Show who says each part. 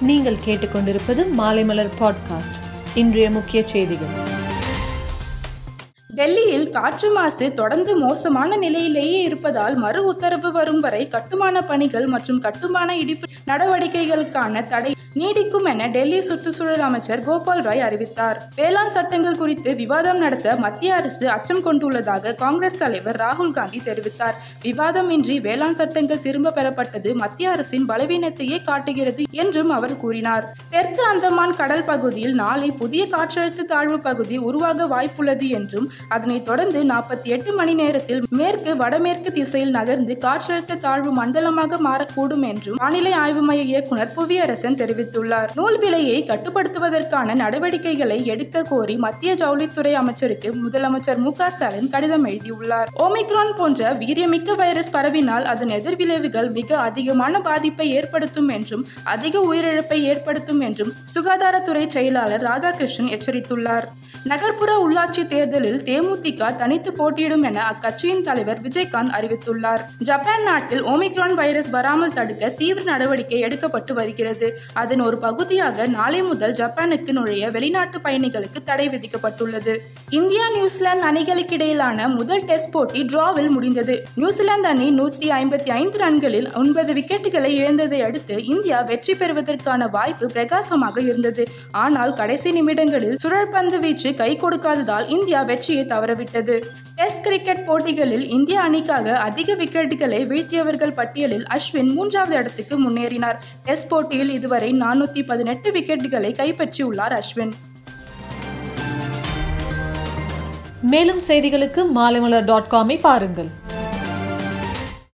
Speaker 1: நீங்கள் கேட்டுக்கொண்டிருப்பது மாலைமலர் பாட்காஸ்ட். இன்றைய முக்கிய செய்திகள்.
Speaker 2: டெல்லியில் காற்று மாசு தொடர்ந்து மோசமான நிலையிலேயே இருப்பதால் மறு உத்தரவு வரும் வரை கட்டுமான பணிகள் மற்றும் கட்டுமான இடிப்பு நடவடிக்கைகளுக்கான தடை நீடிக்கும் என டெல்லி சுற்றுச்சூழல் அமைச்சர் கோபால் ராய் அறிவித்தார். வேளாண் சட்டங்கள் குறித்து விவாதம் நடத்த மத்திய அரசு அச்சம் கொண்டுள்ளதாக காங்கிரஸ் தலைவர் ராகுல் காந்தி தெரிவித்தார். விவாதமின்றி வேளாண் சட்டங்கள் திரும்ப பெறப்பட்டது மத்திய அரசின் பலவீனத்தையே காட்டுகிறது என்றும் அவர் கூறினார். தெற்கு அந்தமான் கடல் பகுதியில் நாளை புதிய காற்றழுத்த தாழ்வு பகுதி உருவாக வாய்ப்புள்ளது என்றும் அதனைத் தொடர்ந்து நாற்பத்தி எட்டு மணி நேரத்தில் மேற்கு வடமேற்கு திசையில் நகர்ந்து காற்றழுத்த தாழ்வு மண்டலமாக மாறக்கூடும் என்றும் வானிலை ஆய்வு மைய இயக்குநர் புவியரசன் தெரிவித்துள்ளார் நூல் விலையை கட்டுப்படுத்துவதற்கான நடவடிக்கைகளை எடுக்க கோரி மத்திய ஜவுளித்துறை அமைச்சருக்கு முதலமைச்சர் மு ஸ்டாலின் கடிதம் எழுதியுள்ளார். ஓமிக்ரான் போன்ற வீரியமிக்க வைரஸ் பரவினால் அதன் எதிர்விளைவுகள் மிக அதிகமான பாதிப்பை ஏற்படுத்தும் என்றும் அதிக உயிரிழப்பை ஏற்படுத்தும் என்றும் சுகாதாரத்துறை செயலாளர் ராதாகிருஷ்ணன் எச்சரித்துள்ளார். நகர்ப்புற உள்ளாட்சி தேர்தலில் தேமுதிக தனித்து போட்டியிடும் என அக்கட்சியின் தலைவர் விஜயகாந்த் அறிவித்துள்ளார். ஜப்பான் நாட்டில் ஓமிக்ரான் வைரஸ் வராமல் தடுக்க தீவிர நடவடிக்கை எடுக்கப்பட்டு வருகிறது. அது அதன் ஒரு பகுதியாக நாளை முதல் ஜப்பானுக்கு நுழைய வெளிநாட்டு பயணிகளுக்கு தடை விதிக்கப்பட்டுள்ளது. இந்தியா நியூசிலாந்து அணிகளுக்கு இடையிலான முதல் டெஸ்ட் போட்டி டிராவில் முடிந்தது. நியூசிலாந்து அணி நூத்தி ஐம்பத்தி ஐந்து ரன்களில் ஒன்பது விக்கெட்டுகளை இழந்ததை அடுத்து இந்தியா வெற்றி பெறுவதற்கான வாய்ப்பு பிரகாசமாக இருந்தது. ஆனால் கடைசி நிமிடங்களில் சுழற்பந்து வீச்சு கை கொடுக்காததால் இந்தியா வெற்றியை தவறவிட்டது. டெஸ்ட் கிரிக்கெட் போட்டிகளில் இந்திய அணிக்காக அதிக விக்கெட்டுகளை வீழ்த்தியவர்கள் பட்டியலில் அஸ்வின் மூன்றாவது இடத்துக்கு முன்னேறினார். டெஸ்ட் போட்டியில் இதுவரை நானூத்தி பதினெட்டு விக்கெட்டுகளை கைப்பற்றியுள்ளார் அஸ்வின்.
Speaker 1: மேலும் செய்திகளுக்கு மாலைமலர் டாட் காமை பாருங்கள்.